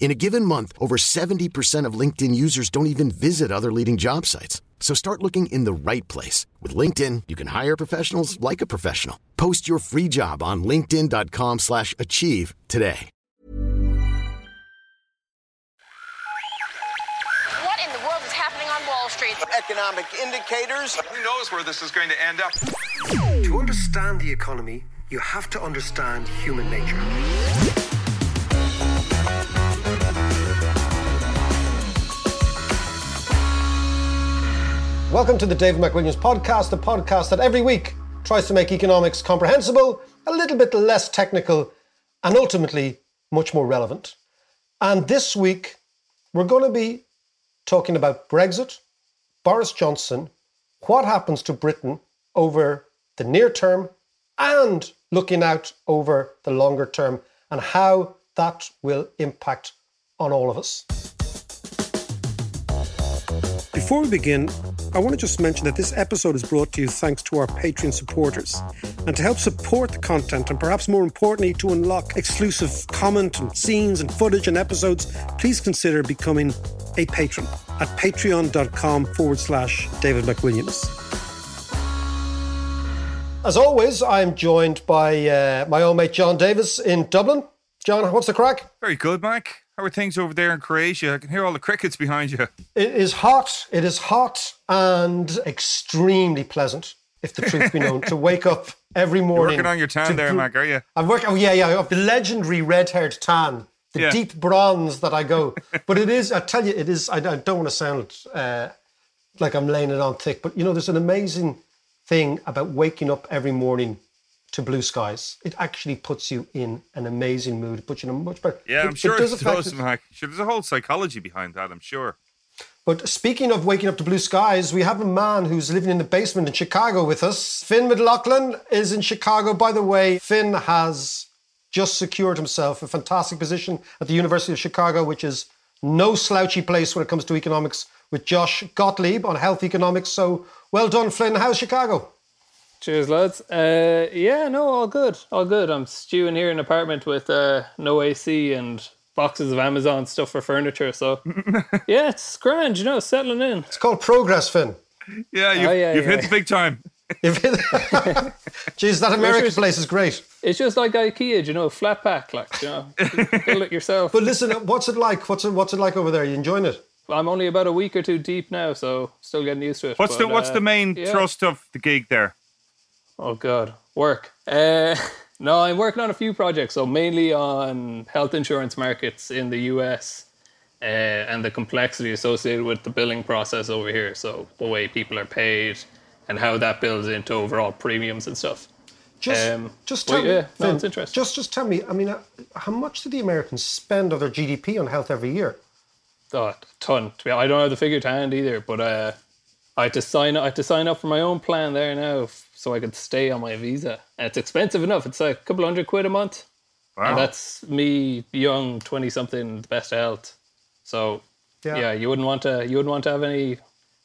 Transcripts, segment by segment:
In a given month, over 70% of LinkedIn users don't even visit other leading job sites. So start looking in the right place. With LinkedIn, you can hire professionals like a professional. Post your free job on linkedin.com slash achieve today. What in the world is happening on Wall Street? Economic indicators. Who knows where this is going to end up? To understand the economy, you have to understand human nature. Welcome to the David McWilliams podcast, the podcast that every week tries to make economics comprehensible, a little bit less technical, and ultimately much more relevant. And this week, we're going to be talking about Brexit, Boris Johnson, what happens to Britain over the near term, and looking out over the longer term, and how that will impact on all of us. Before we begin, I want to just mention that this episode is brought to you thanks to our Patreon supporters. And to help support the content, and perhaps more importantly, to unlock exclusive comment and scenes and footage and episodes, please consider becoming a patron at patreon.com forward slash David McWilliams. As always, I'm joined by uh, my old mate John Davis in Dublin. John, what's the crack? Very good, Mike. How are things over there in Croatia? I can hear all the crickets behind you. It is hot. It is hot and extremely pleasant, if the truth be known, to wake up every morning. You're working on your tan to there, Mac, are you? I'm working. Oh yeah, yeah. The legendary red-haired tan, the Yeah. deep bronze that I go. but it is. I tell you, it is. I, I don't want to sound uh, like I'm laying it on thick, but you know, there's an amazing thing about waking up every morning to blue skies. It actually puts you in an amazing mood. Puts you in a much better. Yeah, I'm it- sure it does it Mac. Sure, there's a whole psychology behind that, I'm sure. But speaking of waking up to blue skies, we have a man who's living in the basement in Chicago with us. Finn McLaughlin is in Chicago. By the way, Finn has just secured himself a fantastic position at the University of Chicago, which is no slouchy place when it comes to economics, with Josh Gottlieb on health economics. So well done, Flynn. How's Chicago? Cheers, lads. Uh, yeah, no, all good, all good. I'm stewing here in an apartment with uh, no AC and boxes of Amazon stuff for furniture. So yeah, it's grand, you know, settling in. It's called progress, Finn. Yeah, you've, Oh, yeah, you've yeah. hit the big time. If it- Jeez, that American sure. place is great. It's just like IKEA, you know, flat pack, like you know, build it yourself. But listen, what's it like? What's it, what's it like over there? You enjoying it? I'm only about a week or two deep now, so still getting used to it. What's the What's uh, the main yeah. thrust of the gig there? Oh God, work. Uh, no, I'm working on a few projects. So mainly on health insurance markets in the US uh, and the complexity associated with the billing process over here. So the way people are paid and how that builds into overall premiums and stuff. Just, Um, just well, tell me, yeah, no, Finn, it's interesting. Just, just tell me. I mean, uh, how much do the Americans spend of their GDP on health every year? Oh, a ton. To be- I don't have the figure to hand either, but uh, I had to sign. I had to sign up for my own plan there now, f- so I could stay on my visa. And it's expensive enough. It's like a couple hundred quid a month. Wow. And that's me, young, twenty something, the best health. So Yeah. yeah. you wouldn't want to. You wouldn't want to have any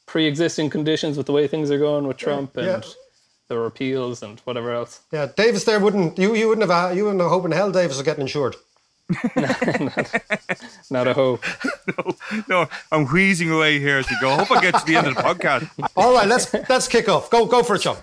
pre-existing conditions with the way things are going with Trump yeah. and the repeals and whatever else. Yeah, Davis there wouldn't. You, you wouldn't have. You wouldn't have hope in hell. Davis was getting insured. Not a hope. No, no, I'm wheezing away here as we go. I hope I get to the end of the podcast. All right, let's let's kick off. Go go for it, John.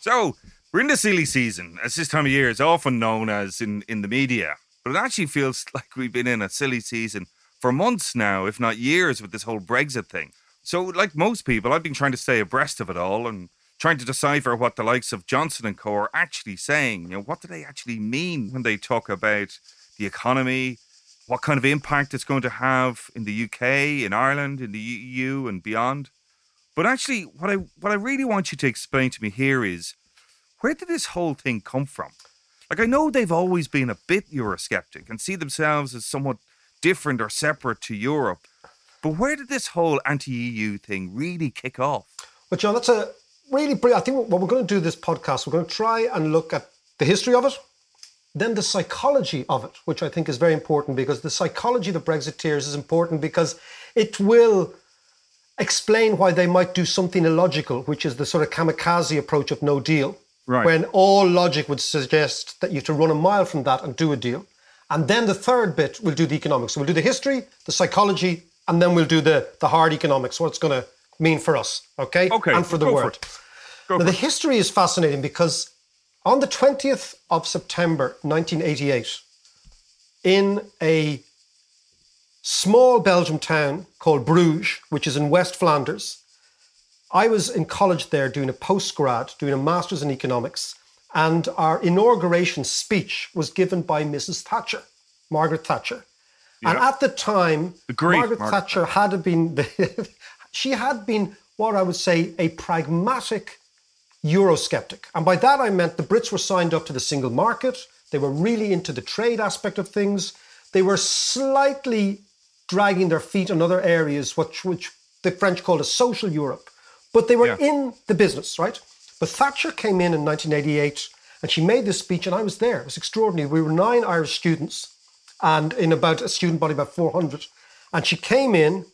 So we're in the silly season, as this time of year is often known as in, in the media. But it actually feels like we've been in a silly season for months now, if not years, with this whole Brexit thing. So, like most people, I've been trying to stay abreast of it all and trying to decipher what the likes of Johnson and Co are actually saying. You know, what do they actually mean when they talk about the economy, what kind of impact it's going to have in the UK, in Ireland, in the EU, and beyond. But actually, what I what I really want you to explain to me here is where did this whole thing come from? Like, I know they've always been a bit Eurosceptic and see themselves as somewhat different or separate to Europe. But where did this whole anti-EU thing really kick off? But John, that's a really brilliant. I think what we're going to do this podcast, we're going to try and look at the history of it, then the psychology of it, which I think is very important because the psychology of the Brexiteers is important because it will explain why they might do something illogical, which is the sort of kamikaze approach of no deal. Right. When all logic would suggest that you have to run a mile from that and do a deal. And then the third bit, we'll do the economics. So we'll do the history, the psychology, and then we'll do the, the hard economics, what's going to mean for us, okay? Okay, And for the for world. Go now, the history is fascinating because on the 20th of September 1988, in a small Belgium town called Bruges, which is in West Flanders, I was in college there doing a postgrad, doing a master's in economics, and our inauguration speech was given by Mrs. Thatcher, Margaret Thatcher. And at the time, The Margaret, Margaret Thatcher had been, she had been what I would say a pragmatic Eurosceptic. And by that I meant the Brits were signed up to the single market. They were really into the trade aspect of things. They were slightly dragging their feet in other areas, which, which the French called a social Europe. But they were Yeah. in the business, right? But Thatcher came in in 1988 and she made this speech, and I was there. It was extraordinary. We were nine Irish students and in about a student body about 400. And she came in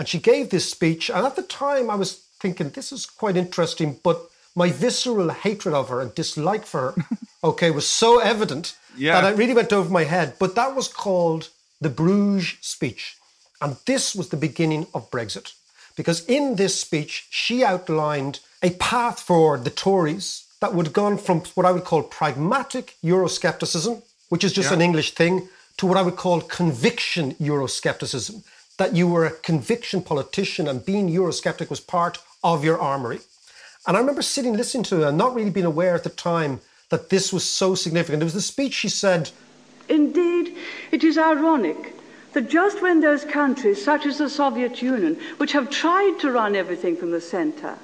and she gave this speech. And at the time, I was thinking, this is quite interesting, but my visceral hatred of her and dislike for her, okay, was so evident Yeah. that it really went over my head. But that was called the Bruges speech. And this was the beginning of Brexit. Because in this speech, she outlined a path for the Tories that would have gone from what I would call pragmatic Euroscepticism, which is just Yeah. an English thing, to what I would call conviction Euroscepticism, that you were a conviction politician and being Eurosceptic was part of your armory. And I remember sitting listening to her and not really being aware at the time that this was so significant. It was the speech she said, Indeed, it is ironic that just when those countries, such as the Soviet Union, which have tried to run everything from the center,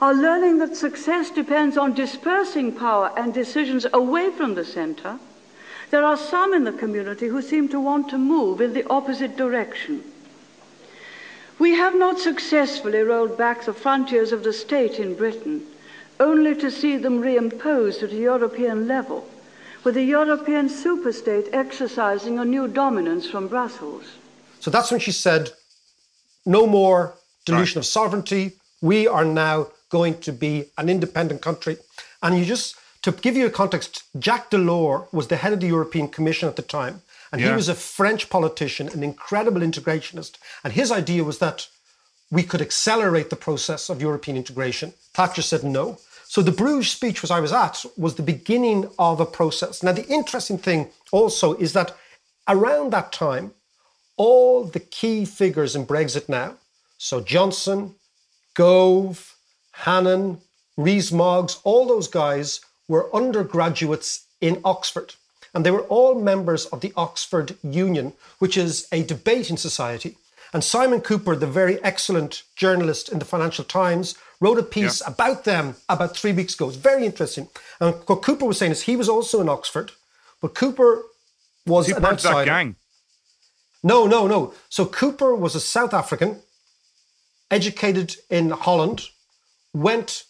are learning that success depends on dispersing power and decisions away from the center, there are some in the community who seem to want to move in the opposite direction. We have not successfully rolled back the frontiers of the state in Britain, only to see them reimposed at a European level, with a European superstate exercising a new dominance from Brussels. So that's when she said, no more dilution of sovereignty. We are now going to be an independent country. And you just, to give you a context, Jacques Delors was the head of the European Commission at the time. And he was a French politician, an incredible integrationist. And his idea was that we could accelerate the process of European integration. Thatcher said no. So the Bruges speech, which I was at, was the beginning of a process. Now, the interesting thing also is that around that time, all the key figures in Brexit now, so Johnson, Gove, Hannan, Rees-Moggs, all those guys were undergraduates in Oxford. And they were all members of the Oxford Union, which is a debating society. And Simon Kuper, the very excellent journalist in the Financial Times, wrote a piece about them about three weeks ago. It's very interesting. And what Kuper was saying is he was also in Oxford, but Kuper was He an part of that gang. No, no, no. So Kuper was a South African, educated in Holland, went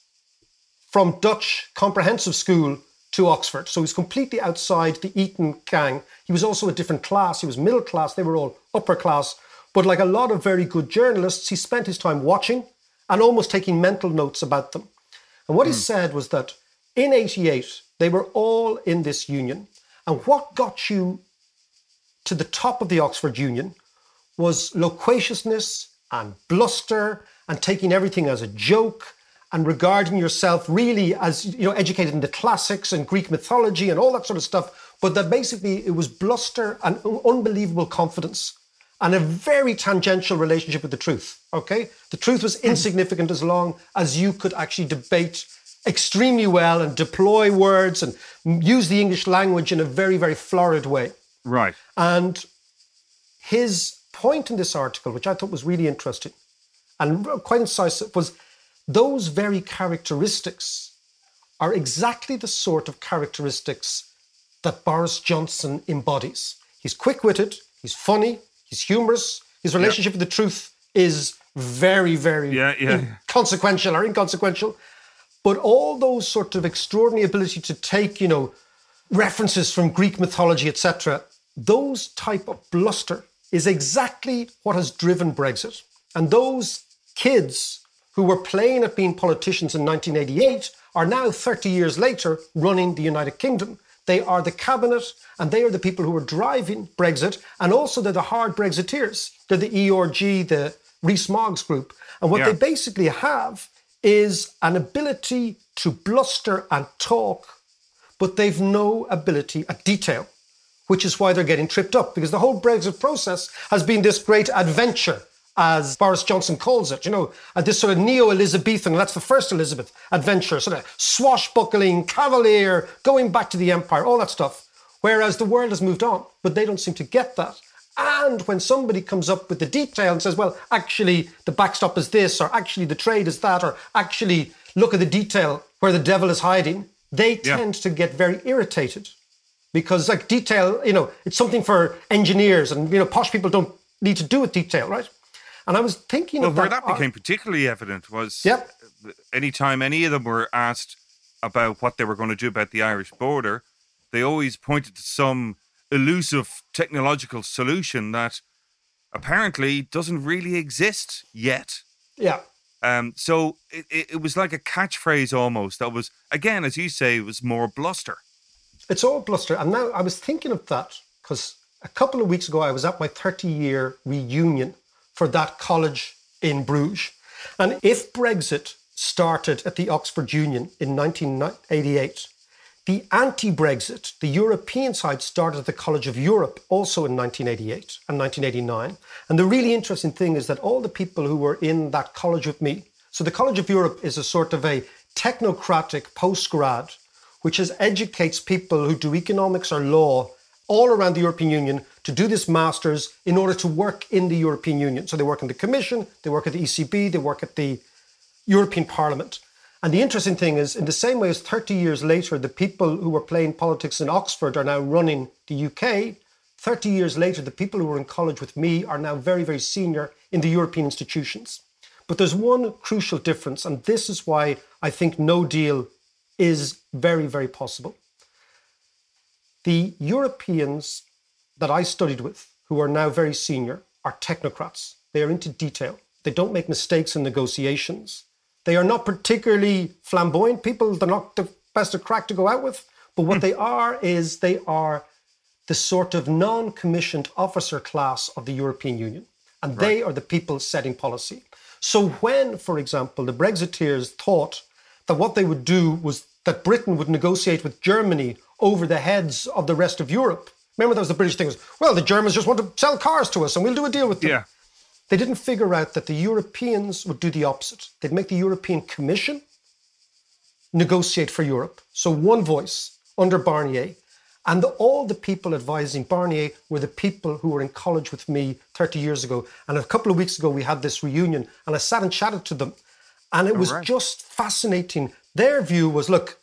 from Dutch comprehensive school to Oxford. So he was completely outside the Eton gang. He was also a different class. He was middle class. They were all upper class. But like a lot of very good journalists, he spent his time watching and almost taking mental notes about them. And what he hmm. said was that in 88, they were all in this union. And what got you to the top of the Oxford Union was loquaciousness and bluster and taking everything as a joke and regarding yourself really as you know educated in the classics and Greek mythology and all that sort of stuff but that basically it was bluster and un- unbelievable confidence and a very tangential relationship with the truth. Okay? The truth was hmm. insignificant as long as you could actually debate extremely well and deploy words and use the English language in a very, very florid way. Right. And his point in this article, which I thought was really interesting and quite incisive, was those very characteristics are exactly the sort of characteristics that Boris Johnson embodies. He's quick witted, he's funny, he's humorous, his relationship with the truth is very, very Yeah, yeah. consequential or inconsequential. But all those sort of extraordinary ability to take, you know, references from Greek mythology, etc., those type of bluster is exactly what has driven Brexit. And those kids who were playing at being politicians in 1988 are now 30 years later running the United Kingdom. They are the cabinet and they are the people who are driving Brexit. And also they're the hard Brexiteers. They're the ERG, the Rees Moggs group. And what Yeah. they basically have is an ability to bluster and talk, but they've no ability at detail, which is why they're getting tripped up because the whole Brexit process has been this great adventure, as Boris Johnson calls it, you know, uh, this sort of neo Elizabethan, that's the first Elizabeth adventure, sort of swashbuckling, cavalier, going back to the empire, all that stuff. Whereas the world has moved on, but they don't seem to get that. And when somebody comes up with the detail and says, well, actually, the backstop is this, or actually, the trade is that, or actually, look at the detail where the devil is hiding, they Yeah. tend to get very irritated because, like, detail, you know, it's something for engineers and, you know, posh people don't need to do with detail, right? And I was thinking Well, where that. that became particularly evident was Yep. anytime any of them were asked about what they were going to do about the Irish border, they always pointed to some elusive technological solution that apparently doesn't really exist yet. yeah. Um, so it, it, it was like a catchphrase almost that was, again, as you say, it was more bluster. It's all bluster. And now I was thinking of that because a couple of weeks ago I was at my 30 year reunion for that college in Bruges. And if Brexit started at the Oxford Union in 1988, the anti Brexit, the European side, started at the College of Europe also in 1988 and 1989. And the really interesting thing is that all the people who were in that college with me, so the College of Europe is a sort of a technocratic postgrad which is educates people who do economics or law all around the European Union to do this master's in order to work in the European Union. So they work in the Commission, they work at the ECB, they work at the European Parliament. And the interesting thing is, in the same way as 30 years later, the people who were playing politics in Oxford are now running the UK, 30 years later, the people who were in college with me are now very, very senior in the European institutions. But there's one crucial difference, and this is why I think no deal is very, very possible. The Europeans that I studied with, who are now very senior, are technocrats. They are into detail. They don't make mistakes in negotiations. They are not particularly flamboyant people. They're not the best of crack to go out with. But what hmm. they are is they are the sort of non commissioned officer class of the European Union. And they are the people setting policy. So when, for example, the Brexiteers thought that what they would do was that Britain would negotiate with Germany over the heads of the rest of Europe. Remember, that was the British thing was, well, the Germans just want to sell cars to us and we'll do a deal with them. Yeah. They didn't figure out that the Europeans would do the opposite. They'd make the European Commission negotiate for Europe. So one voice under Barnier. And the, all the people advising Barnier were the people who were in college with me 30 years ago. And a couple of weeks ago, we had this reunion and I sat and chatted to them. And it was right. just fascinating. Their view was look,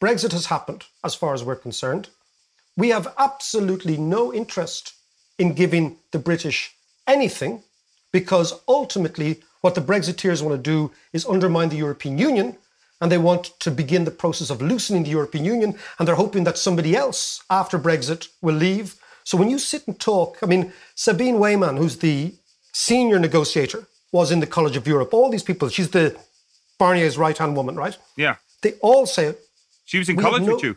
Brexit has happened as far as we're concerned. We have absolutely no interest in giving the British anything because ultimately what the Brexiteers want to do is undermine the European Union and they want to begin the process of loosening the European Union and they're hoping that somebody else after Brexit will leave. So when you sit and talk, I mean, Sabine Weyand, who's the senior negotiator, was in the College of Europe. All these people, she's the Barnier's right hand woman, right? Yeah. They all say it. She was in We college no- with you.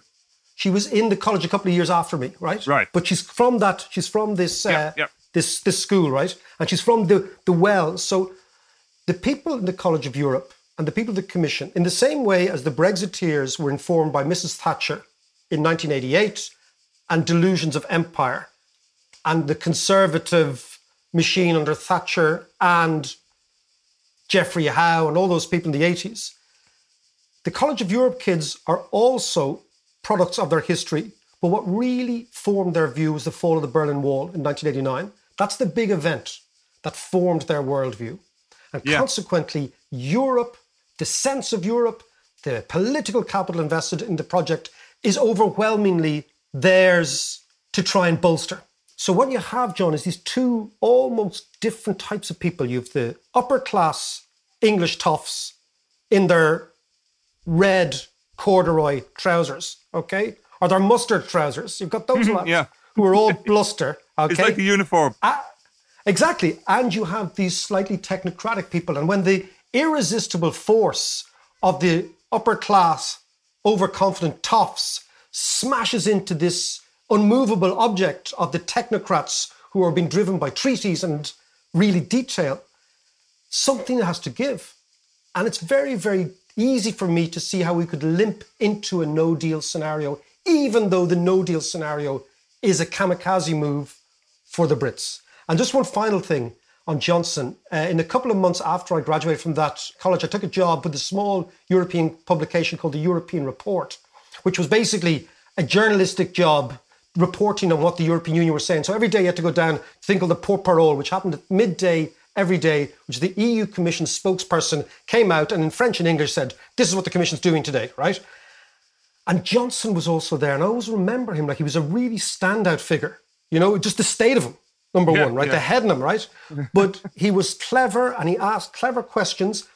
she was in the college a couple of years after me, right? Right. But she's from that. She's from this uh, Yeah, yeah. this this school, right? And she's from the the well. So the people in the College of Europe and the people of the Commission, in the same way as the Brexiteers were informed by Mrs. Thatcher in 1988 and delusions of empire, and the conservative machine under Thatcher and Geoffrey Howe and all those people in the 80s. The College of Europe kids are also products of their history, but what really formed their view was the fall of the Berlin Wall in 1989. That's the big event that formed their worldview. And Yeah. consequently, Europe, the sense of Europe, the political capital invested in the project is overwhelmingly theirs to try and bolster. So what you have, John, is these two almost different types of people. You have the upper class English toffs in their red corduroy trousers, okay? Or their mustard trousers. You've got those lads yeah. who are all bluster, okay? It's like a uniform. Ah, exactly. And you have these slightly technocratic people. And when the irresistible force of the upper class, overconfident toffs smashes into this unmovable object of the technocrats who are being driven by treaties and really detail, something that has to give. And it's very, very easy for me to see how we could limp into a no deal scenario, even though the no deal scenario is a kamikaze move for the Brits. And just one final thing on Johnson. Uh, in a couple of months after I graduated from that college, I took a job with a small European publication called the European Report, which was basically a journalistic job reporting on what the European Union were saying. So every day you had to go down to think of the porte-parole, which happened at midday every day, which the EU Commission spokesperson came out and in French and English said, This is what the Commission's doing today, right? And Johnson was also there. And I always remember him like he was a really standout figure. You know, just the state of him, number Yeah, one, right? yeah. The head in him, right? but he was clever and he asked clever questions.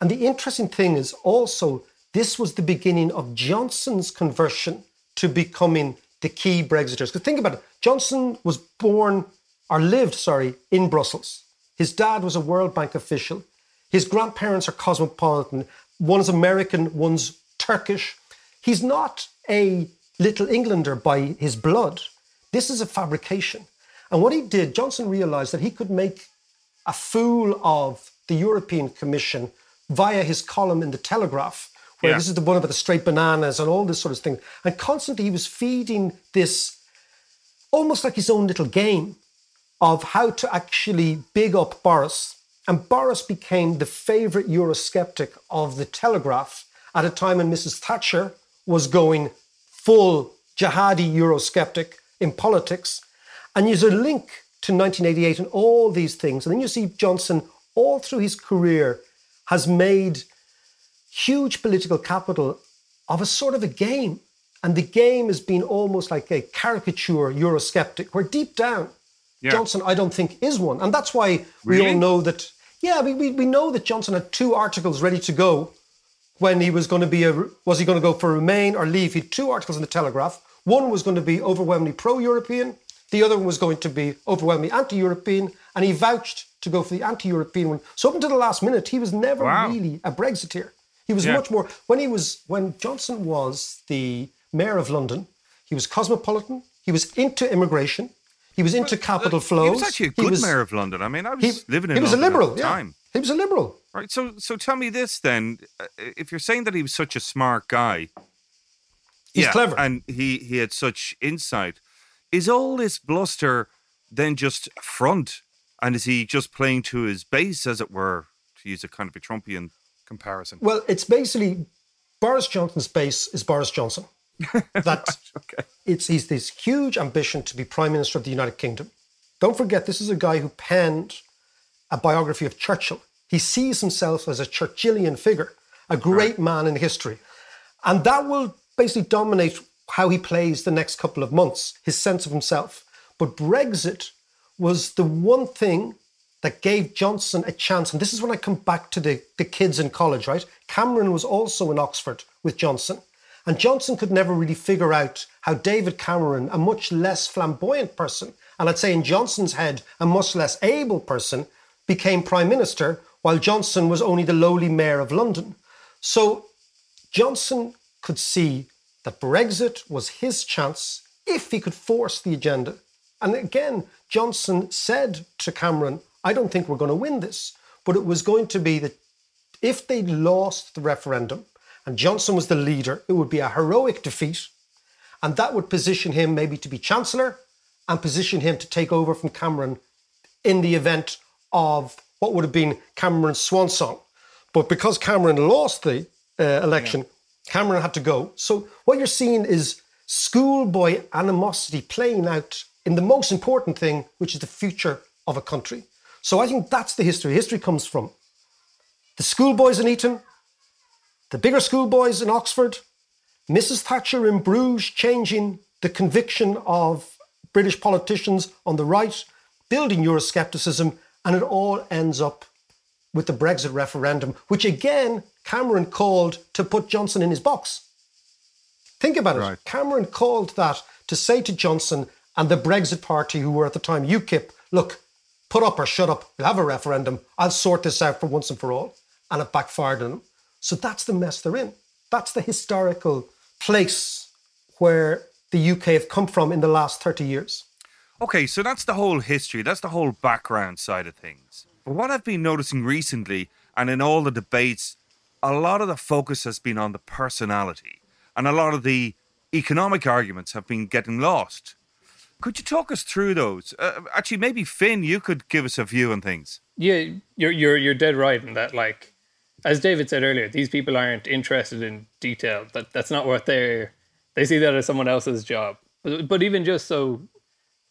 And the interesting thing is also, this was the beginning of Johnson's conversion to becoming the key Brexiters. Because think about it Johnson was born, or lived, sorry, in Brussels. His dad was a World Bank official. His grandparents are cosmopolitan. One's American, one's Turkish. He's not a little Englander by his blood. This is a fabrication. And what he did, Johnson realized that he could make a fool of the European Commission via his column in the Telegraph, Yeah. this is the one about the straight bananas and all this sort of thing. And constantly he was feeding this almost like his own little game of how to actually big up Boris. And Boris became the favorite Eurosceptic of the Telegraph at a time when Mrs. Thatcher was going full jihadi Eurosceptic in politics. And there's a link to 1988 and all these things. And then you see Johnson, all through his career, has made huge political capital of a sort of a game. And the game has been almost like a caricature Eurosceptic, where deep down, Yeah. Johnson, I don't think, is one. And that's why we all know that, yeah, we, we, we know that Johnson had two articles ready to go when he was going to be a, was he going to go for Remain or leave? He had two articles in the Telegraph. One was going to be overwhelmingly pro-European. The other one was going to be overwhelmingly anti-European. And he vouched to go for the anti-European one. So up until the last minute, he was never Wow. really a Brexiteer. He was Yeah. much more when he was when Johnson was the mayor of London. He was cosmopolitan. He was into immigration. He was into capital flows. He was actually a good was- mayor of London. I mean, I was He, living in he was a liberal. at the yeah. time. He was a liberal. Right. So, so tell me this then: Uh, if you're saying that he was such a smart guy, He's yeah, clever. and he he had such insight, is all this bluster then just a front, and is he just playing to his base, as it were, to use a kind of a Trumpian comparison? Well, it's basically Boris Johnson's base is Boris Johnson. That Okay. it's he's this huge ambition to be Prime Minister of the United Kingdom. Don't forget, this is a guy who penned a biography of Churchill. He sees himself as a Churchillian figure, a great man in history. And that will basically dominate how he plays the next couple of months, his sense of himself. But Brexit was the one thing that gave Johnson a chance. And this is when I come back to the, the kids in college, right? Cameron was also in Oxford with Johnson. And Johnson could never really figure out how David Cameron, a much less flamboyant person, and I'd say in Johnson's head, a much less able person, became prime minister, while Johnson was only the lowly mayor of London. So Johnson could see that Brexit was his chance if he could force the agenda. And again, Johnson said to Cameron, I don't think we're going to win this. But it was going to be that if they lost the referendum and Johnson was the leader, it would be a heroic defeat. And that would position him maybe to be chancellor and position him to take over from Cameron in the event of what would have been Cameron's swan song. But because Cameron lost the uh, election, yeah. Cameron had to go. So what you're seeing is schoolboy animosity playing out in the most important thing, which is the future of a country. So I think that's the history. History comes from the schoolboys in Eton, the bigger schoolboys in Oxford, Mrs. Thatcher in Bruges changing the conviction of British politicians on the right, building Euroscepticism, and it all ends up with the Brexit referendum, which again Cameron called to put Johnson in his box. Think about it. Right. Cameron called that to say to Johnson and the Brexit Party, who were at the time UKIP, look, put up or shut up. We'll have a referendum. I'll sort this out for once and for all. And it backfired on them. So that's the mess they're in. That's the historical place where the UK have come from in the last 30 years. Okay, so that's the whole history, that's the whole background side of things. But what I've been noticing recently, and in all the debates, a lot of the focus has been on the personality, and a lot of the economic arguments have been getting lost. Could you talk us through those? Uh, actually, maybe Finn, you could give us a view on things. Yeah, you're you're you're dead right in that. Like, as David said earlier, these people aren't interested in detail. That that's not what they're. They see that as someone else's job. But, but even just so,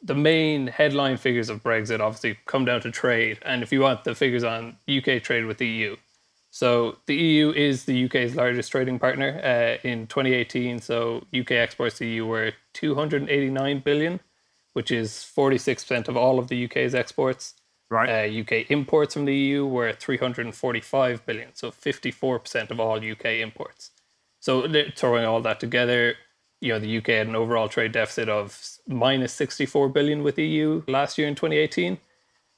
the main headline figures of Brexit obviously come down to trade, and if you want the figures on UK trade with the EU, so the EU is the UK's largest trading partner uh, in 2018. So UK exports to EU were 289 billion, which is 46% of all of the UK's exports. Right. Uh, UK imports from the EU were 345 billion, so 54% of all UK imports. So throwing all that together, you know, the UK had an overall trade deficit of minus 64 billion with the EU last year in 2018.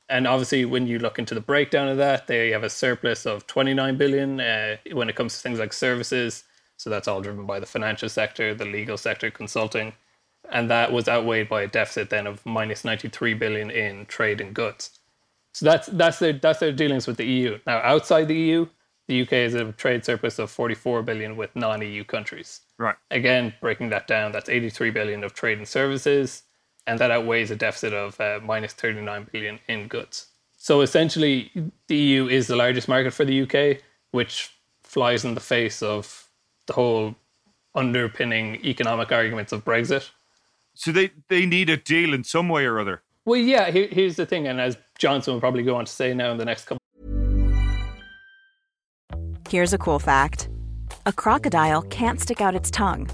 And obviously, when you look into the breakdown of that, they have a surplus of 29 billion uh, when it comes to things like services. So that's all driven by the financial sector, the legal sector, consulting and that was outweighed by a deficit then of minus 93 billion in trade and goods. So that's that's their that's their dealings with the EU. Now outside the EU, the UK has a trade surplus of 44 billion with non-EU countries. Right. Again, breaking that down, that's 83 billion of trade and services, and that outweighs a deficit of uh, minus 39 billion in goods. So essentially, the EU is the largest market for the UK, which flies in the face of the whole underpinning economic arguments of Brexit so they, they need a deal in some way or other. Well, yeah, here, here's the thing, and as Johnson will probably go on to say now in the next couple. Here's a cool fact a crocodile can't stick out its tongue.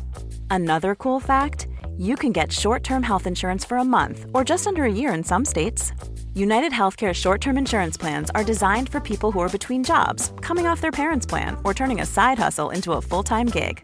Another cool fact you can get short term health insurance for a month or just under a year in some states. United Healthcare short term insurance plans are designed for people who are between jobs, coming off their parents' plan, or turning a side hustle into a full time gig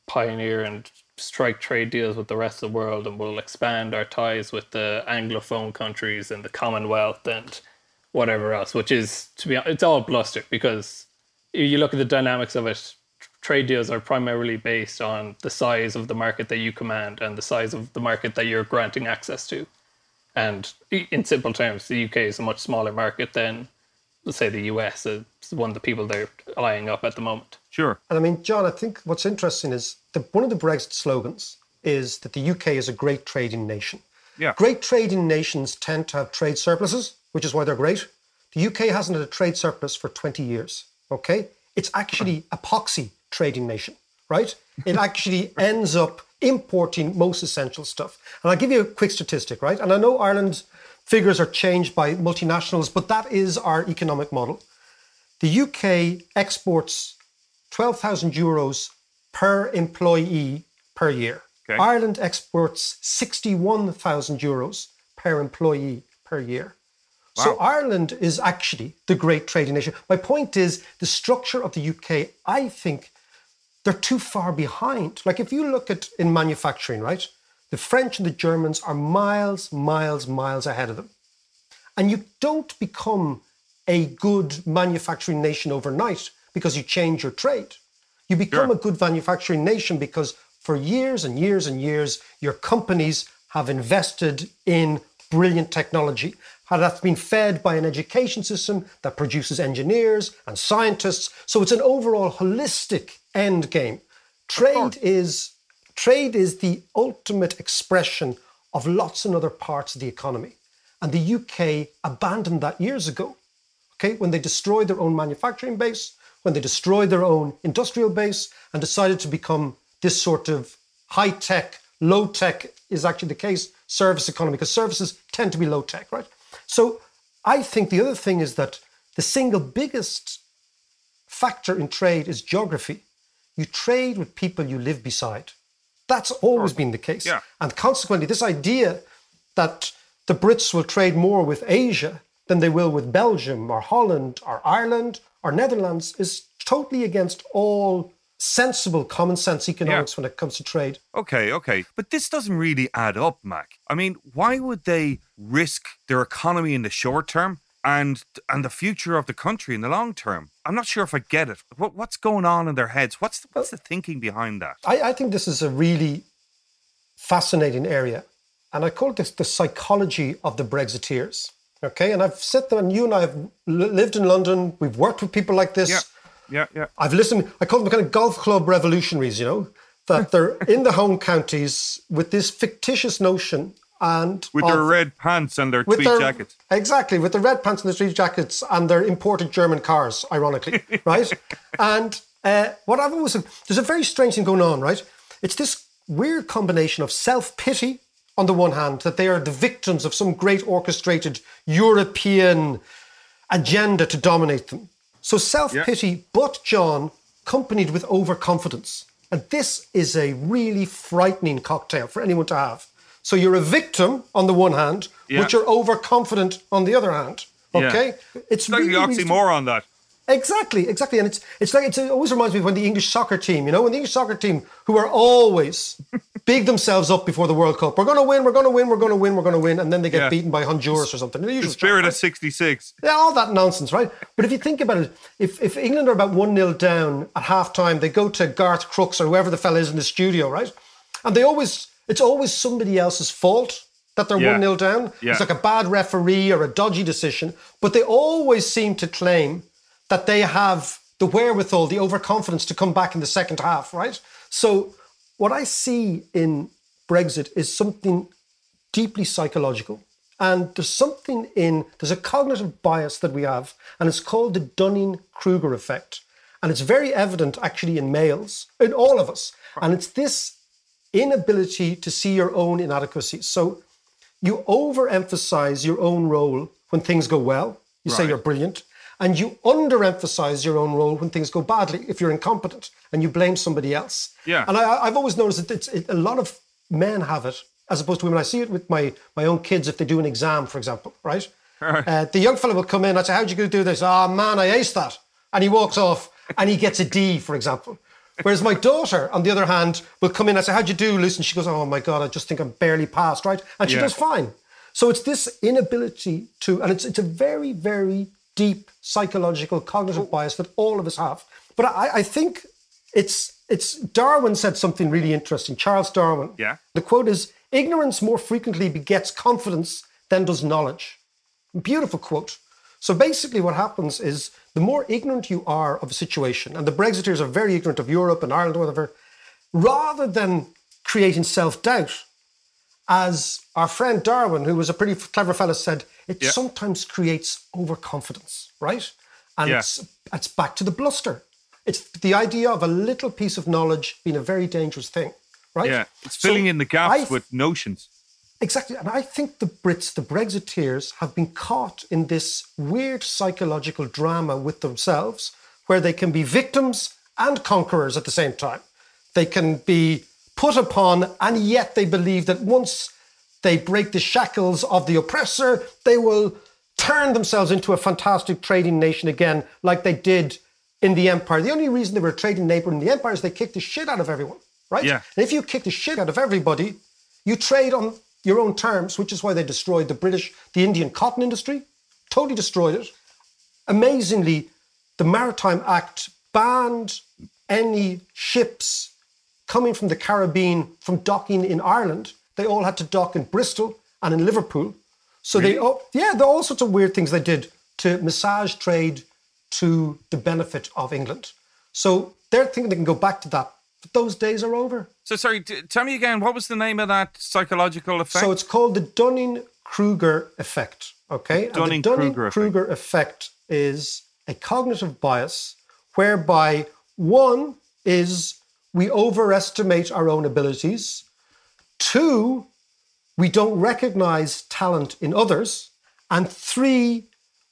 pioneer and strike trade deals with the rest of the world and we'll expand our ties with the anglophone countries and the commonwealth and whatever else which is to be it's all bluster because you look at the dynamics of it trade deals are primarily based on the size of the market that you command and the size of the market that you're granting access to. And in simple terms the uk is a much smaller market than say the us is one of the people they're eyeing up at the moment Sure. And I mean, John, I think what's interesting is that one of the Brexit slogans is that the UK is a great trading nation. Yeah. Great trading nations tend to have trade surpluses, which is why they're great. The UK hasn't had a trade surplus for 20 years. Okay? It's actually a epoxy trading nation, right? It actually ends up importing most essential stuff. And I'll give you a quick statistic, right? And I know Ireland's figures are changed by multinationals, but that is our economic model. The UK exports 12,000 euros per employee per year. Okay. Ireland exports 61,000 euros per employee per year. So Ireland is actually the great trading nation. My point is the structure of the UK, I think they're too far behind. Like if you look at in manufacturing, right? The French and the Germans are miles, miles, miles ahead of them. And you don't become a good manufacturing nation overnight because you change your trade. You become Sure. a good manufacturing nation because for years and years and years, your companies have invested in brilliant technology. How that's been fed by an education system that produces engineers and scientists. So it's an overall holistic end game. Trade is trade is the ultimate expression of lots and other parts of the economy. And the UK abandoned that years ago okay, when they destroyed their own manufacturing base, when they destroyed their own industrial base and decided to become this sort of high tech, low tech is actually the case, service economy, because services tend to be low tech, right? So I think the other thing is that the single biggest factor in trade is geography. You trade with people you live beside. That's always been the case. Yeah. And consequently, this idea that the Brits will trade more with Asia than they will with Belgium or Holland or Ireland or Netherlands is totally against all sensible common sense economics when it comes to trade. Okay, okay. But this doesn't really add up, Mac. I mean, why would they risk their economy in the short term and and the future of the country in the long term? I'm not sure if I get it. What, what's going on in their heads? What's the, what's the thinking behind that? I, I think this is a really fascinating area. And I call this the psychology of the Brexiteers. Okay. And I've said that, and you and I have lived in London. We've worked with people like this. Yeah, yeah, yeah. I've listened, I call them kind of golf club revolutionaries, you know, that they're in the home counties with this fictitious notion and With their red pants and their tweed their- jackets. Exactly, with the red pants and the tweed jackets and their imported German cars, ironically, right? And uh, what I've always there's a very strange thing going on, right? It's this weird combination of self pity on the one hand, that they are the victims of some great orchestrated European agenda to dominate them. So self pity, but John, accompanied with overconfidence. And this is a really frightening cocktail for anyone to have. So you're a victim on the one hand, Yeah. but you're overconfident on the other hand. Yeah. Okay? It's like really, the oxymoron that. Exactly, exactly. And it's it's like it's, it always reminds me of when the English soccer team, you know, when the English soccer team who are always big themselves up before the World Cup. We're gonna win, we're gonna win, we're gonna win, we're gonna win, and then they get Yeah. beaten by Honduras or something. The spirit of 66. yeah, all that nonsense, right? But if you think about it, if, if England are about 1 0 down at half time, they go to Garth Crooks or whoever the fella is in the studio, right? And they always, it's always somebody else's fault that they're Yeah. 1 0 down. Yeah. It's like a bad referee or a dodgy decision. But they always seem to claim that they have the wherewithal, the overconfidence to come back in the second half, right? So what I see in Brexit is something deeply psychological. And there's something in, there's a cognitive bias that we have, and it's called the Dunning Kruger effect. And it's very evident actually in males, in all of us. And it's this inability to see your own inadequacies. So you overemphasize your own role when things go well. You say you're brilliant. And you underemphasize your own role when things go badly if you're incompetent and you blame somebody else. Yeah. And I, I've always noticed that it's, it, a lot of men have it as opposed to women. I see it with my, my own kids if they do an exam, for example, right? Uh, the young fellow will come in. I say, How'd you do this? Oh, man, I aced that. And he walks off and he gets a D, for example. Whereas my daughter, on the other hand, will come in. I say, How'd you do, Lucy? And she goes, Oh my God, I just think I'm barely passed, right? And she Yeah. does fine. So it's this inability to, and it's, it's a very, very deep psychological cognitive oh. bias that all of us have. But I, I think it's, it's, Darwin said something really interesting, Charles Darwin. Yeah. The quote is, ignorance more frequently begets confidence than does knowledge. Beautiful quote. So basically, what happens is the more ignorant you are of a situation, and the Brexiteers are very ignorant of Europe and Ireland, whatever, rather than creating self doubt. As our friend Darwin, who was a pretty clever fellow, said, it Yeah. sometimes creates overconfidence, right? And Yeah. it's, it's back to the bluster. It's the idea of a little piece of knowledge being a very dangerous thing, right? Yeah, it's So filling in the gaps I with notions. Exactly. And I think the Brits, the Brexiteers, have been caught in this weird psychological drama with themselves where they can be victims and conquerors at the same time. They can be put upon, and yet they believe that once they break the shackles of the oppressor, they will turn themselves into a fantastic trading nation again, like they did in the empire. The only reason they were a trading neighbor in the empire is they kicked the shit out of everyone, right? Yeah. And if you kick the shit out of everybody, you trade on your own terms, which is why they destroyed the British, the Indian cotton industry, totally destroyed it. Amazingly, the Maritime Act banned any ships coming from the Caribbean from docking in Ireland. They all had to dock in Bristol and in Liverpool. So they, oh, yeah, there are all sorts of weird things they did to massage trade to the benefit of England. So they're thinking they can go back to that. But those days are over. So sorry, t- tell me again, what was the name of that psychological effect? So it's called the Dunning Kruger effect. Okay, and Dunning-Kruger effect. Dunning-Kruger effect is a cognitive bias whereby one is we overestimate our own abilities, two, we don't recognize talent in others, and three,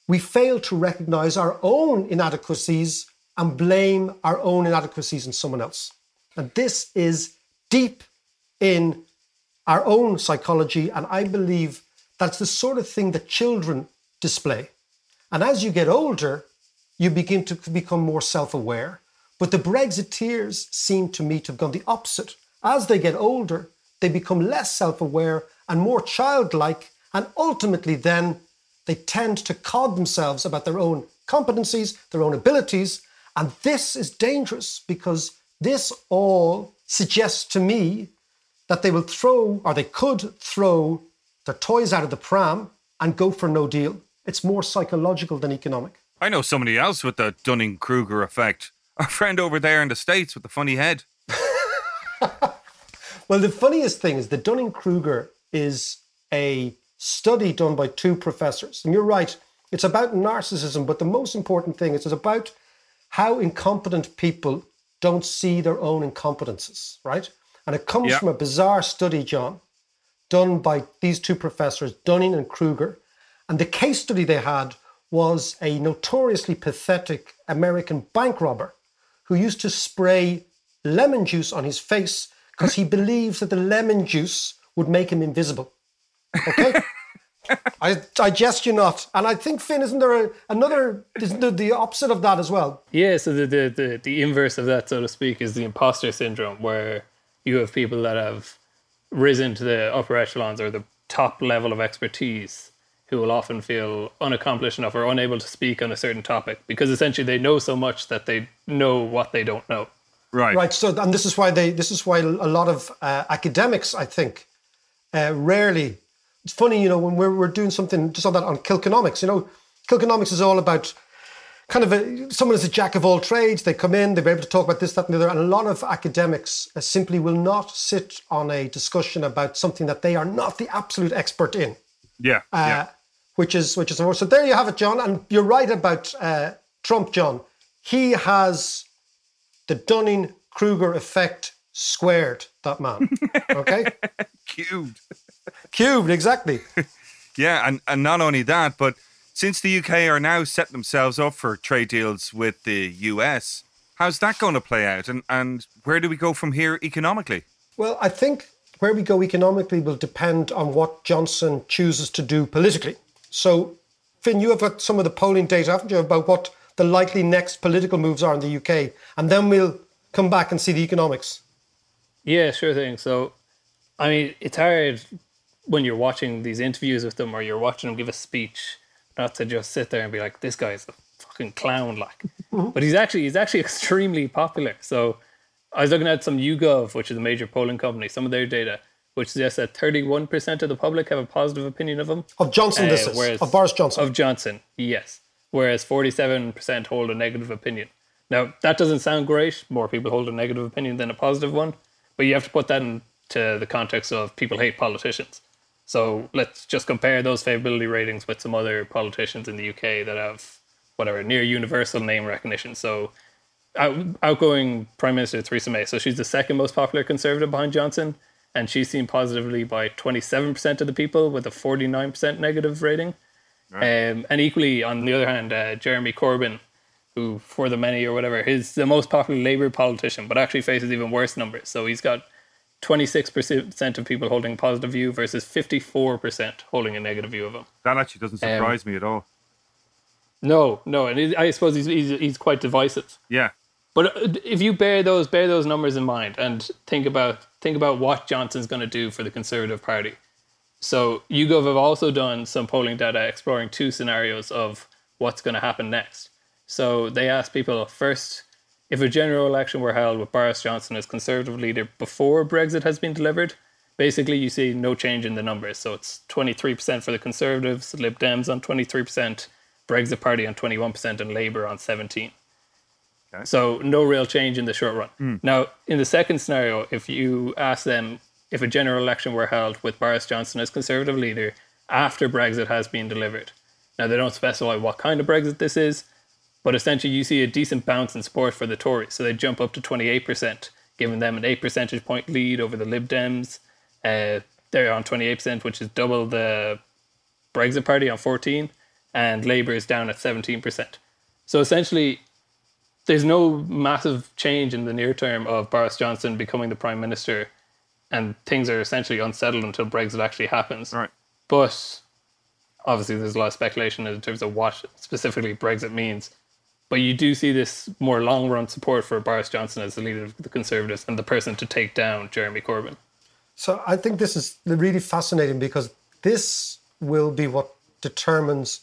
we fail to recognize our own inadequacies and blame our own inadequacies on someone else. And this is deep in our own psychology, and I believe that's the sort of thing that children display. And as you get older, you begin to become more self aware. But the Brexiteers seem to me to have gone the opposite. As they get older, they become less self aware and more childlike, and ultimately, then they tend to cod themselves about their own competencies, their own abilities. And this is dangerous because this all suggests to me that they will throw, or they could throw, their toys out of the pram and go for no deal. It's more psychological than economic. I know somebody else with the Dunning Kruger effect. Our friend over there in the States with the funny head. Well, the funniest thing is the Dunning Kruger is a study done by two professors. And you're right, it's about narcissism, but the most important thing is it's about how incompetent people don't see their own incompetences, right? And it comes Yeah. from a bizarre study, John, done by these two professors, Dunning and Kruger. And the case study they had was a notoriously pathetic American bank robber who used to spray lemon juice on his face because he believes that the lemon juice would make him invisible. Okay? I, I jest you not. And I think, Finn, isn't there a, another, isn't there the opposite of that as well? Yeah, so the, the, the, the inverse of that, so to speak, is the imposter syndrome, where you have people that have risen to the upper echelons or the top level of expertise who will often feel unaccomplished enough or unable to speak on a certain topic because essentially they know so much that they know what they don't know. Right. Right. So, and this is why they, this is why a lot of uh, academics, I think, uh, rarely. It's funny, you know, when we're, we're doing something just on that on Kilkenomics, you know, Kilkenomics is all about kind of a, someone is a jack of all trades. They come in, they're able to talk about this, that, and the other. And a lot of academics uh, simply will not sit on a discussion about something that they are not the absolute expert in. Yeah. yeah. Uh, which is which is so there you have it, John. And you're right about uh, Trump, John. He has the Dunning Kruger effect squared. That man. Okay, Cubed. cubed exactly. Yeah, and, and not only that, but since the UK are now setting themselves up for trade deals with the US, how's that going to play out? And and where do we go from here economically? Well, I think where we go economically will depend on what Johnson chooses to do politically. So, Finn, you have got some of the polling data, haven't you, about what the likely next political moves are in the UK, and then we'll come back and see the economics. Yeah, sure thing. So, I mean, it's hard when you're watching these interviews with them or you're watching them give a speech not to just sit there and be like, this guy's a fucking clown, like. But he's actually he's actually extremely popular. So, I was looking at some YouGov, which is a major polling company, some of their data, which suggests that 31% of the public have a positive opinion of him. Of Johnson, this Uh, is whereas- of Boris Johnson. Of Johnson, yes. Whereas 47% hold a negative opinion. Now, that doesn't sound great. More people hold a negative opinion than a positive one. But you have to put that in to the context of people hate politicians. So let's just compare those favorability ratings with some other politicians in the UK that have whatever near universal name recognition. So out, outgoing Prime Minister Theresa May. So she's the second most popular Conservative behind Johnson, and she's seen positively by 27% of the people with a 49% negative rating. Right. Um, and equally, on the other hand, uh, Jeremy Corbyn, who for the many or whatever, is the most popular Labour politician, but actually faces even worse numbers. So he's got 26% of people holding a positive view versus 54% holding a negative view of him. That actually doesn't surprise um, me at all. No, no, and I suppose he's, he's he's quite divisive. Yeah, but uh, if you bear those bear those numbers in mind and think about think about what Johnson's going to do for the Conservative Party. So YouGov have also done some polling data exploring two scenarios of what's going to happen next. So they asked people first if a general election were held with Boris Johnson as Conservative leader before Brexit has been delivered. Basically, you see no change in the numbers. So it's 23% for the Conservatives, Lib Dems on 23%, Brexit Party on 21%, and Labour on 17 Okay. So no real change in the short run. Mm. Now, in the second scenario, if you ask them if a general election were held with Boris Johnson as Conservative leader after Brexit has been delivered, now they don't specify what kind of Brexit this is, but essentially you see a decent bounce in support for the Tories. So they jump up to 28%, giving them an 8 percentage point lead over the Lib Dems. Uh, they're on 28%, which is double the Brexit Party on 14, and Labour is down at 17%. So essentially, there's no massive change in the near term of Boris Johnson becoming the prime minister, and things are essentially unsettled until Brexit actually happens. Right. But obviously, there's a lot of speculation in terms of what specifically Brexit means. But you do see this more long run support for Boris Johnson as the leader of the Conservatives and the person to take down Jeremy Corbyn. So I think this is really fascinating because this will be what determines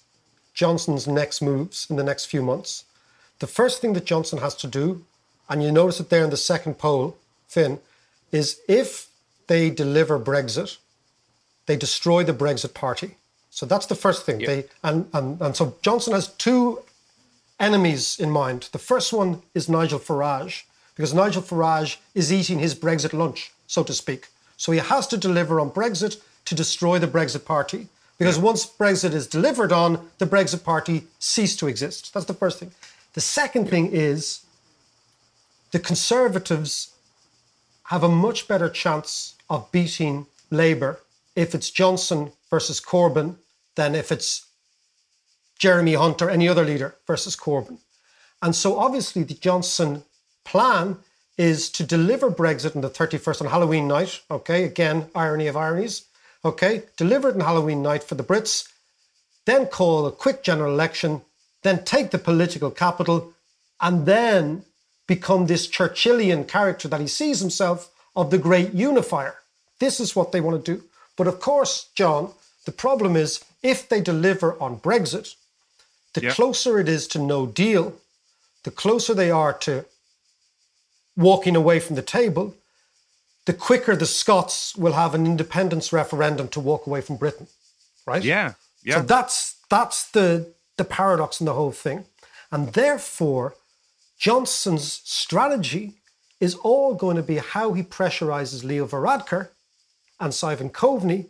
Johnson's next moves in the next few months. The first thing that Johnson has to do, and you notice it there in the second poll, Finn, is if they deliver Brexit, they destroy the Brexit party. So that's the first thing. Yep. They and, and and so Johnson has two enemies in mind. The first one is Nigel Farage, because Nigel Farage is eating his Brexit lunch, so to speak. So he has to deliver on Brexit to destroy the Brexit party. Because once Brexit is delivered on, the Brexit party cease to exist. That's the first thing. The second thing is the Conservatives have a much better chance of beating Labour if it's Johnson versus Corbyn than if it's Jeremy Hunt or any other leader versus Corbyn. And so obviously the Johnson plan is to deliver Brexit on the 31st on Halloween night. Okay, again, irony of ironies. Okay, deliver it on Halloween night for the Brits, then call a quick general election then take the political capital, and then become this Churchillian character that he sees himself of the great unifier. This is what they want to do. But of course, John, the problem is if they deliver on Brexit, the yeah. closer it is to no deal, the closer they are to walking away from the table, the quicker the Scots will have an independence referendum to walk away from Britain. Right? Yeah. Yeah. So that's that's the the paradox in the whole thing. And therefore, Johnson's strategy is all going to be how he pressurizes Leo Varadkar and Simon Coveney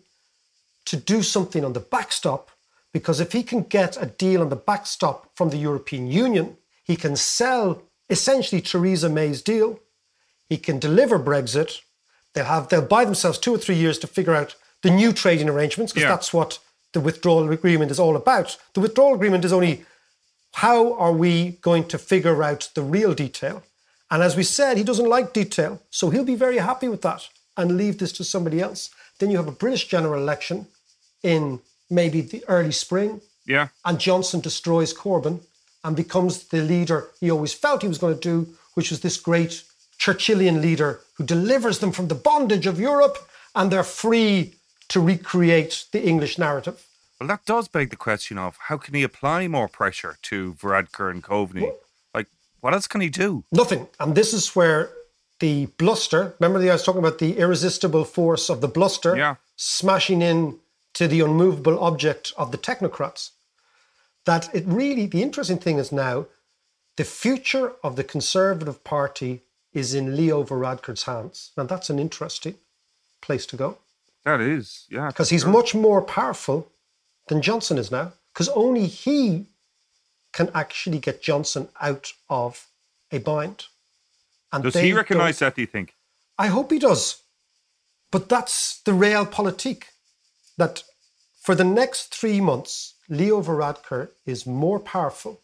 to do something on the backstop. Because if he can get a deal on the backstop from the European Union, he can sell essentially Theresa May's deal. He can deliver Brexit. They'll have they'll buy themselves two or three years to figure out the new trading arrangements because yeah. that's what the withdrawal agreement is all about. The withdrawal agreement is only how are we going to figure out the real detail? And as we said, he doesn't like detail. So he'll be very happy with that and leave this to somebody else. Then you have a British general election in maybe the early spring. Yeah. And Johnson destroys Corbyn and becomes the leader he always felt he was going to do, which was this great Churchillian leader who delivers them from the bondage of Europe and they're free to recreate the English narrative. Well, that does beg the question of how can he apply more pressure to Varadkar and Coveney? Well, like, what else can he do? Nothing. And this is where the bluster, remember the, I was talking about the irresistible force of the bluster yeah. smashing in to the unmovable object of the technocrats. That it really, the interesting thing is now, the future of the Conservative Party is in Leo Varadkar's hands. Now, that's an interesting place to go. That is, yeah. Because he's sure. much more powerful than Johnson is now. Because only he can actually get Johnson out of a bind. And does he recognise that? Do you think? I hope he does. But that's the realpolitik. That for the next three months, Leo Varadkar is more powerful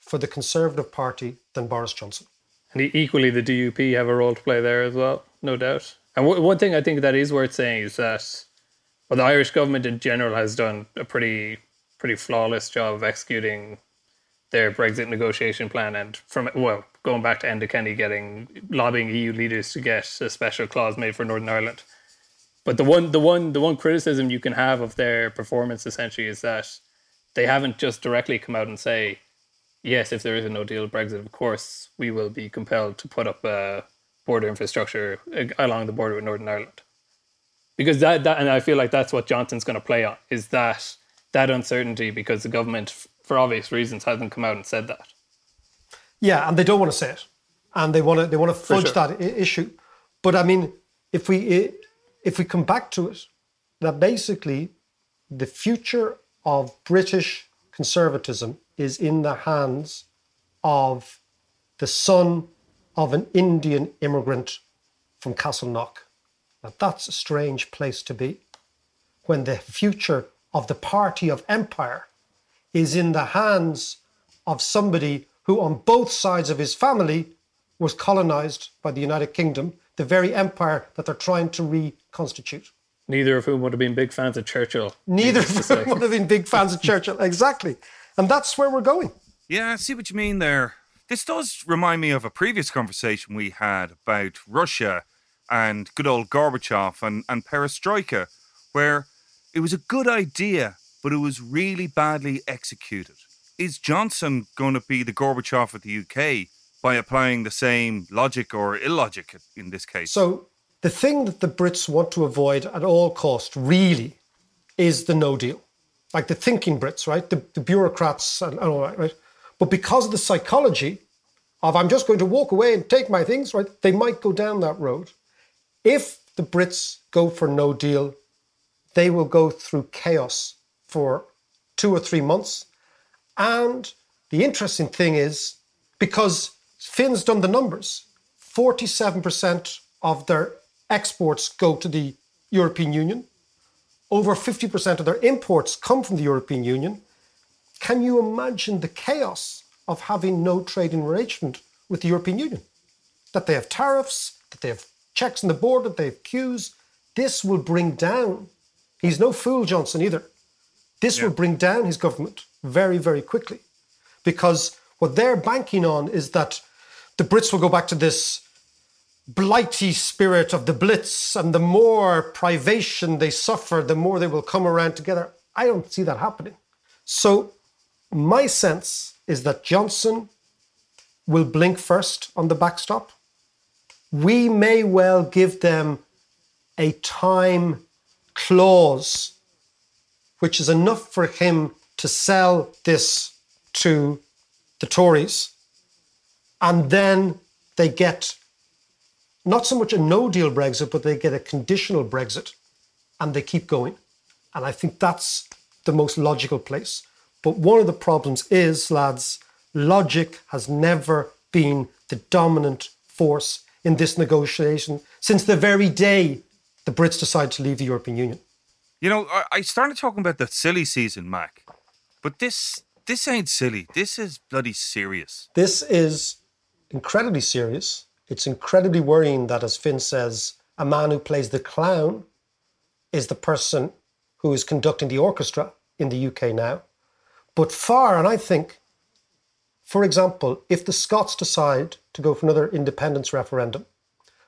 for the Conservative Party than Boris Johnson. And equally, the DUP have a role to play there as well, no doubt. And w- one thing I think that is worth saying is that well, the Irish government in general has done a pretty pretty flawless job of executing their Brexit negotiation plan. And from well, going back to Enda Kenny getting lobbying EU leaders to get a special clause made for Northern Ireland. But the one the one the one criticism you can have of their performance essentially is that they haven't just directly come out and say, yes, if there is a no deal Brexit, of course we will be compelled to put up a border infrastructure along the border with Northern Ireland. Because that, that and I feel like that's what Johnson's going to play on is that that uncertainty because the government for obvious reasons hasn't come out and said that. Yeah, and they don't want to say it, and they want to they want to fudge sure. that I- issue. But I mean, if we if we come back to it, that basically the future of British conservatism is in the hands of the son of an Indian immigrant from Castleknock. Now that's a strange place to be when the future of the party of empire is in the hands of somebody who, on both sides of his family, was colonized by the United Kingdom, the very empire that they're trying to reconstitute. Neither of whom would have been big fans of Churchill. Neither of them would have been big fans of Churchill, exactly. And that's where we're going. Yeah, I see what you mean there. This does remind me of a previous conversation we had about Russia and good old Gorbachev and, and perestroika, where it was a good idea, but it was really badly executed. Is Johnson going to be the Gorbachev of the UK by applying the same logic or illogic in this case? So, the thing that the Brits want to avoid at all cost really is the no deal. Like the thinking Brits, right? The, the bureaucrats and, and all that, right? But because of the psychology of I'm just going to walk away and take my things, right? They might go down that road. If the Brits go for no deal, they will go through chaos for two or three months. And the interesting thing is because Finn's done the numbers, 47% of their exports go to the European Union. Over 50% of their imports come from the European Union. Can you imagine the chaos of having no trading arrangement with the European Union? That they have tariffs, that they have checks on the border, that they have queues. This will bring down, he's no fool, Johnson, either. This yeah. will bring down his government very, very quickly. Because what they're banking on is that the Brits will go back to this blighty spirit of the Blitz, and the more privation they suffer, the more they will come around together. I don't see that happening. So my sense is that Johnson will blink first on the backstop. We may well give them a time clause, which is enough for him to sell this to the Tories. And then they get not so much a no deal Brexit, but they get a conditional Brexit and they keep going. And I think that's the most logical place. But one of the problems is, lads, logic has never been the dominant force in this negotiation since the very day the Brits decided to leave the European Union. You know, I started talking about the silly season, Mac, but this this ain't silly. This is bloody serious. This is incredibly serious. It's incredibly worrying that, as Finn says, a man who plays the clown is the person who is conducting the orchestra in the UK now. But far, and I think, for example, if the Scots decide to go for another independence referendum,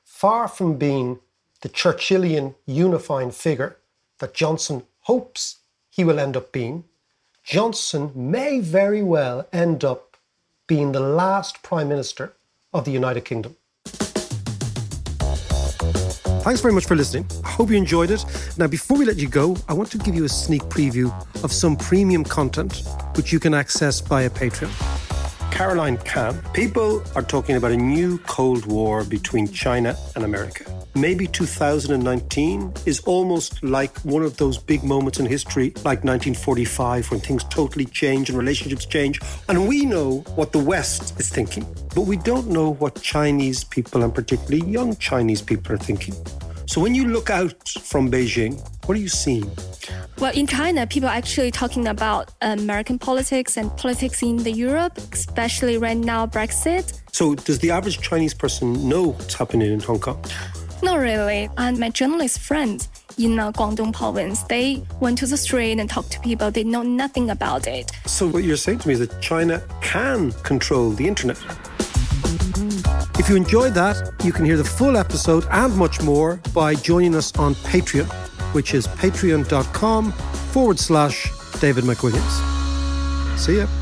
far from being the Churchillian unifying figure that Johnson hopes he will end up being, Johnson may very well end up being the last Prime Minister of the United Kingdom. Thanks very much for listening. I hope you enjoyed it. Now, before we let you go, I want to give you a sneak preview of some premium content which you can access via Patreon. Caroline Camp, People are talking about a new Cold War between China and America. Maybe 2019 is almost like one of those big moments in history, like 1945, when things totally change and relationships change. And we know what the West is thinking, but we don't know what Chinese people, and particularly young Chinese people, are thinking. So when you look out from Beijing, what are you seeing? Well, in China, people are actually talking about American politics and politics in the Europe, especially right now Brexit. So does the average Chinese person know what's happening in Hong Kong? Not really. And my journalist friends in uh, Guangdong province, they went to the street and talked to people. They know nothing about it. So what you're saying to me is that China can control the internet. If you enjoyed that, you can hear the full episode and much more by joining us on Patreon, which is patreon.com forward slash David McWilliams. See ya.